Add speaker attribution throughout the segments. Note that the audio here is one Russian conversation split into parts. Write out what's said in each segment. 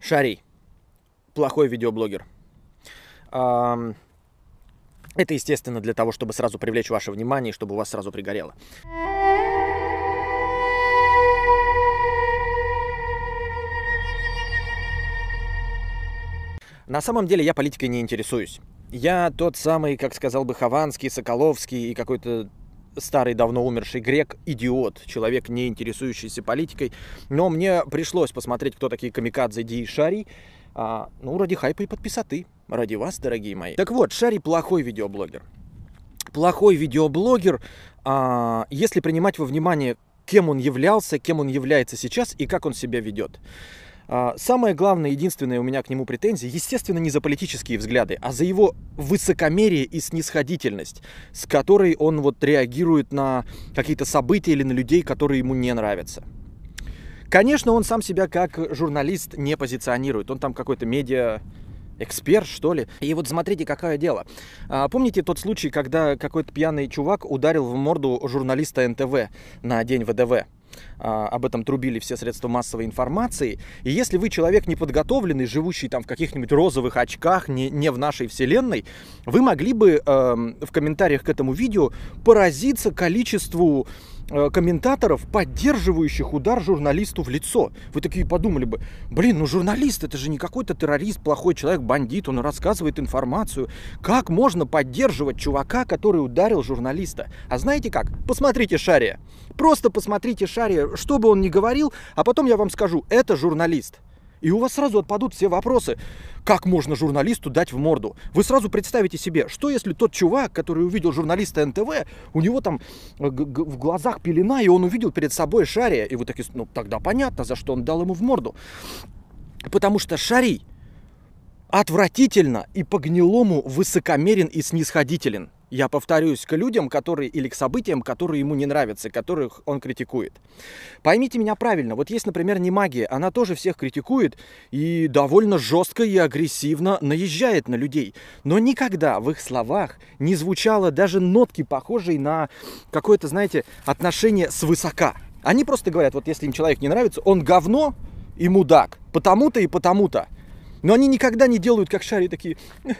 Speaker 1: Шарий. Плохой видеоблогер. Это, естественно, для того, чтобы сразу привлечь ваше внимание чтобы у вас сразу пригорело. На самом деле я политикой не интересуюсь. Я тот самый, как сказал бы Хованский, Соколовский и какой-то старый давно умерший грек, идиот, человек, не интересующийся политикой. Но мне пришлось посмотреть, кто такие камикадзе Ди и Шари. А, ну, ради хайпа и подписоты. Ради вас, дорогие мои. Так вот, Шари плохой видеоблогер. Плохой видеоблогер, а, если принимать во внимание, кем он являлся, кем он является сейчас и как он себя ведет. А, Самое главное, единственное у меня к нему претензии, естественно, не за политические взгляды, а за его высокомерие и снисходительность, с которой он вот реагирует на какие-то события или на людей, которые ему не нравятся. Конечно, он сам себя как журналист не позиционирует. Он там какой-то медиа эксперт, что ли. И вот смотрите, какое дело. А, помните тот случай, когда какой-то пьяный чувак ударил в морду журналиста НТВ на день ВДВ? А, об этом трубили все средства массовой информации. И если вы человек неподготовленный, живущий там в каких-нибудь розовых очках, не, не в нашей вселенной, вы могли бы эм, в комментариях к этому видео поразиться количеству э, комментаторов, поддерживающих удар журналисту в лицо. Вы такие подумали бы, блин, ну журналист это же не какой-то террорист, плохой человек, бандит, он рассказывает информацию. Как можно поддерживать чувака, который ударил журналиста? А знаете как? Посмотрите Шария. Просто посмотрите Шария, что бы он ни говорил, а потом я вам скажу, это журналист. И у вас сразу отпадут все вопросы. Как можно журналисту дать в морду? Вы сразу представите себе, что если тот чувак, который увидел журналиста НТВ, у него там э, в глазах пелена, и он увидел перед собой Шария, и вы такие, ну тогда понятно, за что он дал ему в морду. Потому что Шарий отвратительно и по-гнилому высокомерен и снисходителен. Я повторюсь, к людям, которые или к событиям, которые ему не нравятся, которых он критикует. Поймите меня правильно, вот есть, например, не магия, она тоже всех критикует и довольно жестко и агрессивно наезжает на людей. Но никогда в их словах не звучало даже нотки, похожей на какое-то, знаете, отношение свысока. Они просто говорят, вот если им человек не нравится, он говно и мудак, потому-то и потому-то. Но они никогда не делают, как шари, такие...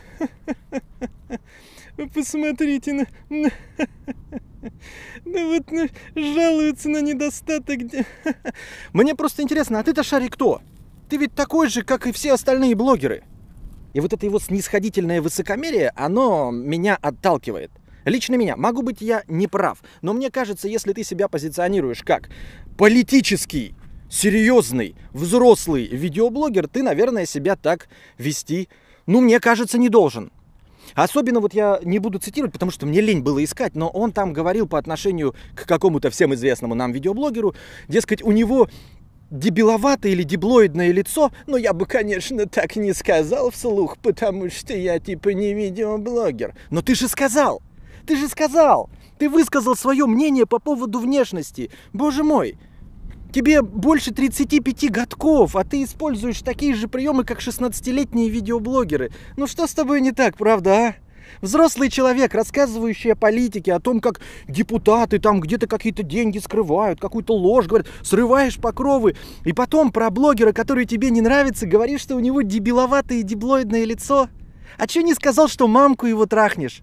Speaker 1: Посмотрите на... Ну вот жалуются на недостаток. Мне просто интересно, а ты-то шари кто? Ты ведь такой же, как и все остальные блогеры. И вот это его снисходительное высокомерие, оно меня отталкивает. Лично меня. Могу быть я не прав, но мне кажется, если ты себя позиционируешь как политический, серьезный, взрослый видеоблогер, ты, наверное, себя так вести, ну, мне кажется, не должен. Особенно вот я не буду цитировать, потому что мне лень было искать, но он там говорил по отношению к какому-то всем известному нам видеоблогеру, дескать, у него дебиловатое или диблоидное лицо, но я бы, конечно, так не сказал вслух, потому что я типа не видеоблогер. Но ты же сказал! Ты же сказал! Ты высказал свое мнение по поводу внешности. Боже мой! Тебе больше 35 годков, а ты используешь такие же приемы, как 16-летние видеоблогеры. Ну что с тобой не так, правда, а? Взрослый человек, рассказывающий о политике, о том, как депутаты там где-то какие-то деньги скрывают, какую-то ложь говорят, срываешь покровы, и потом про блогера, который тебе не нравится, говоришь, что у него дебиловатое диблоидное лицо. А чё не сказал, что мамку его трахнешь?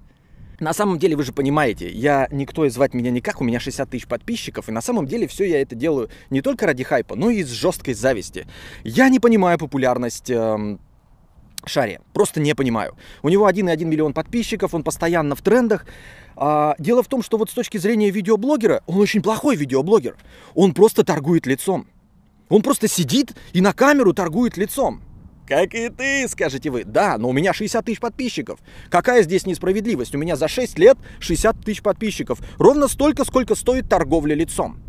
Speaker 1: На самом деле, вы же понимаете, я никто и звать меня никак, у меня 60 тысяч подписчиков, и на самом деле все я это делаю не только ради хайпа, но и из жесткой зависти. Я не понимаю популярность эм, Шари, просто не понимаю. У него 1,1 миллион подписчиков, он постоянно в трендах. А, дело в том, что вот с точки зрения видеоблогера, он очень плохой видеоблогер. Он просто торгует лицом. Он просто сидит и на камеру торгует лицом. Как и ты, скажете вы. Да, но у меня 60 тысяч подписчиков. Какая здесь несправедливость? У меня за 6 лет 60 тысяч подписчиков. Ровно столько, сколько стоит торговля лицом.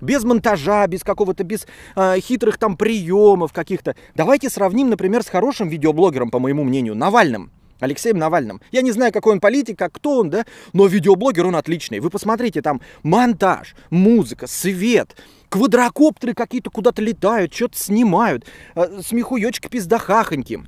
Speaker 1: Без монтажа, без какого-то, без э, хитрых там приемов каких-то. Давайте сравним, например, с хорошим видеоблогером, по моему мнению, Навальным. Алексеем Навальным. Я не знаю, какой он политик, как кто он, да, но видеоблогер он отличный. Вы посмотрите, там монтаж, музыка, свет, квадрокоптеры какие-то куда-то летают, что-то снимают, э, смехуёчки пиздахахоньки.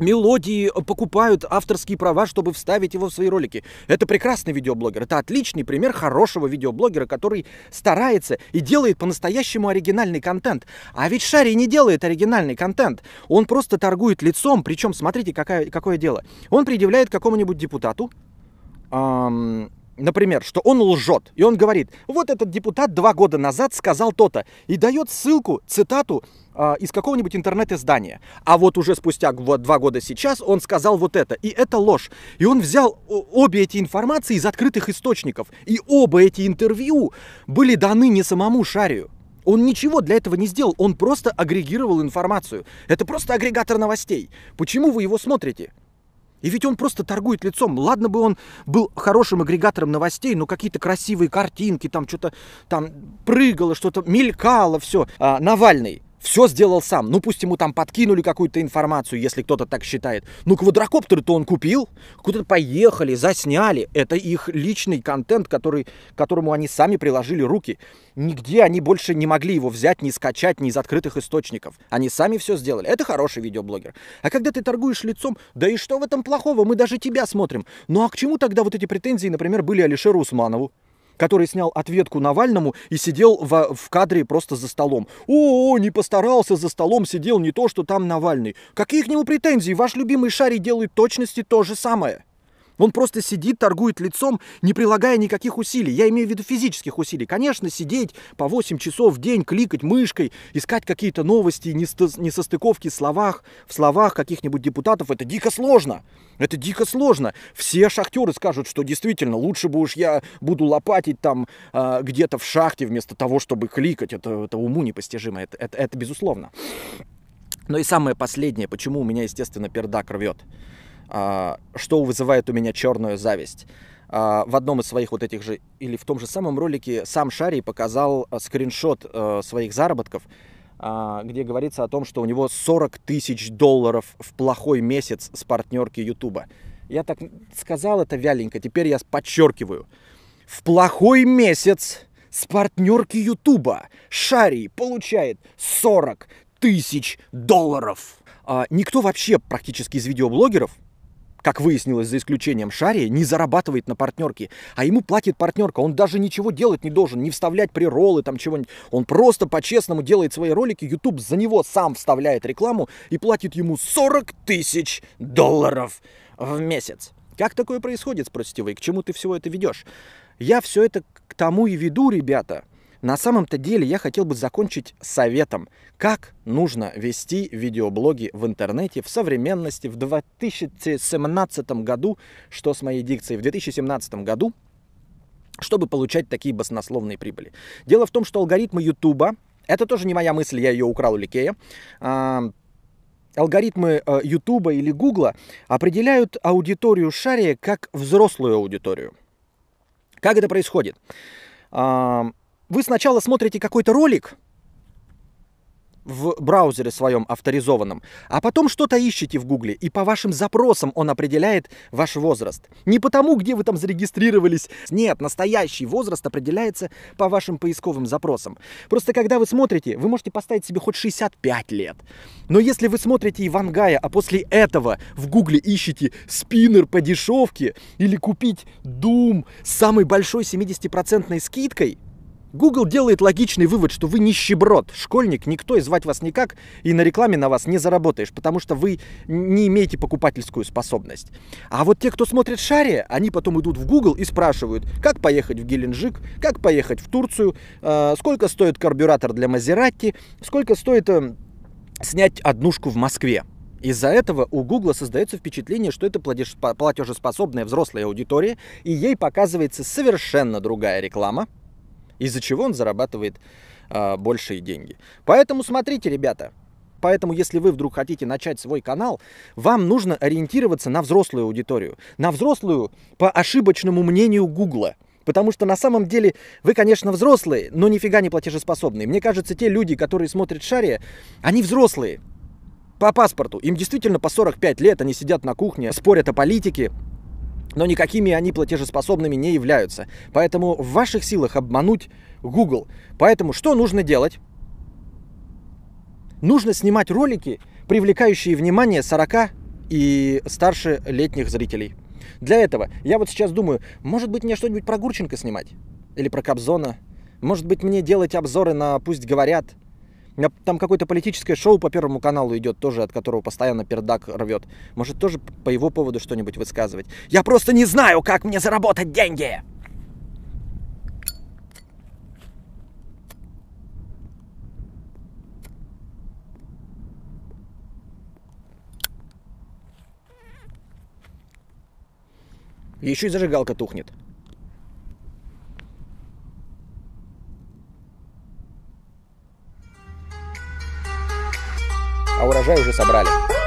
Speaker 1: мелодии, покупают авторские права, чтобы вставить его в свои ролики. Это прекрасный видеоблогер. Это отличный пример хорошего видеоблогера, который старается и делает по-настоящему оригинальный контент. А ведь Шари не делает оригинальный контент. Он просто торгует лицом. Причем, смотрите, какая, какое дело. Он предъявляет какому-нибудь депутату, эм, например, что он лжет. И он говорит, вот этот депутат два года назад сказал то-то. И дает ссылку, цитату э, из какого-нибудь интернет-издания. А вот уже спустя вот, два года сейчас он сказал вот это. И это ложь. И он взял обе эти информации из открытых источников. И оба эти интервью были даны не самому Шарию. Он ничего для этого не сделал, он просто агрегировал информацию. Это просто агрегатор новостей. Почему вы его смотрите? И ведь он просто торгует лицом. Ладно бы он был хорошим агрегатором новостей, но какие-то красивые картинки, там что-то там прыгало, что-то мелькало, все. А, Навальный все сделал сам. Ну, пусть ему там подкинули какую-то информацию, если кто-то так считает. Ну, квадрокоптеры-то он купил, куда-то поехали, засняли. Это их личный контент, который, которому они сами приложили руки. Нигде они больше не могли его взять, не скачать, ни из открытых источников. Они сами все сделали. Это хороший видеоблогер. А когда ты торгуешь лицом, да и что в этом плохого? Мы даже тебя смотрим. Ну, а к чему тогда вот эти претензии, например, были Алишеру Усманову? Который снял ответку Навальному и сидел в, в кадре просто за столом. О, не постарался, за столом сидел не то, что там Навальный. Какие к нему претензии? Ваш любимый Шари делает точности то же самое. Он просто сидит, торгует лицом, не прилагая никаких усилий. Я имею в виду физических усилий. Конечно, сидеть по 8 часов в день, кликать мышкой, искать какие-то новости, несостыковки в словах, в словах каких-нибудь депутатов, это дико сложно. Это дико сложно. Все шахтеры скажут, что действительно лучше бы уж я буду лопатить там э, где-то в шахте вместо того, чтобы кликать. Это, это уму непостижимо. Это, это, это безусловно. Но и самое последнее, почему у меня, естественно, пердак рвет. А, что вызывает у меня черную зависть. А, в одном из своих вот этих же, или в том же самом ролике сам Шарий показал а, скриншот э, своих заработков, где говорится о том, что у него 40 тысяч долларов в плохой месяц с партнерки Ютуба. Я так сказал это вяленько, теперь я подчеркиваю. В плохой месяц с партнерки Ютуба Шарий получает 40 тысяч долларов. Никто вообще практически из видеоблогеров как выяснилось, за исключением Шария, не зарабатывает на партнерке, а ему платит партнерка. Он даже ничего делать не должен, не вставлять приролы, там чего-нибудь. Он просто по-честному делает свои ролики, YouTube за него сам вставляет рекламу и платит ему 40 тысяч долларов в месяц. Как такое происходит, спросите вы, к чему ты всего это ведешь? Я все это к тому и веду, ребята, на самом-то деле я хотел бы закончить советом, как нужно вести видеоблоги в интернете в современности в 2017 году, что с моей дикцией, в 2017 году, чтобы получать такие баснословные прибыли. Дело в том, что алгоритмы YouTube, это тоже не моя мысль, я ее украл у Ликея, а, алгоритмы э, или Google определяют аудиторию шария как взрослую аудиторию. Как это происходит? Вы сначала смотрите какой-то ролик в браузере своем авторизованном, а потом что-то ищете в Гугле, и по вашим запросам он определяет ваш возраст. Не потому, где вы там зарегистрировались. Нет, настоящий возраст определяется по вашим поисковым запросам. Просто когда вы смотрите, вы можете поставить себе хоть 65 лет. Но если вы смотрите Ивангая, а после этого в Гугле ищете спиннер по дешевке или купить Doom с самой большой 70% скидкой, Google делает логичный вывод, что вы нищеброд, школьник, никто и звать вас никак, и на рекламе на вас не заработаешь, потому что вы не имеете покупательскую способность. А вот те, кто смотрит Шария, они потом идут в Google и спрашивают, как поехать в Геленджик, как поехать в Турцию, э, сколько стоит карбюратор для Мазератти, сколько стоит э, снять однушку в Москве. Из-за этого у Гугла создается впечатление, что это платежеспособная взрослая аудитория, и ей показывается совершенно другая реклама, из-за чего он зарабатывает э, большие деньги. Поэтому смотрите, ребята, Поэтому, если вы вдруг хотите начать свой канал, вам нужно ориентироваться на взрослую аудиторию. На взрослую по ошибочному мнению Гугла. Потому что на самом деле вы, конечно, взрослые, но нифига не платежеспособные. Мне кажется, те люди, которые смотрят Шария, они взрослые. По паспорту. Им действительно по 45 лет, они сидят на кухне, спорят о политике, но никакими они платежеспособными не являются. Поэтому в ваших силах обмануть Google. Поэтому что нужно делать? Нужно снимать ролики, привлекающие внимание 40 и старше летних зрителей. Для этого я вот сейчас думаю, может быть мне что-нибудь про Гурченко снимать? Или про Кобзона? Может быть мне делать обзоры на «Пусть говорят»? Там какое-то политическое шоу по Первому каналу идет, тоже от которого постоянно пердак рвет. Может тоже по его поводу что-нибудь высказывать? Я просто не знаю, как мне заработать деньги! Еще и зажигалка тухнет. Урожай уже собрали.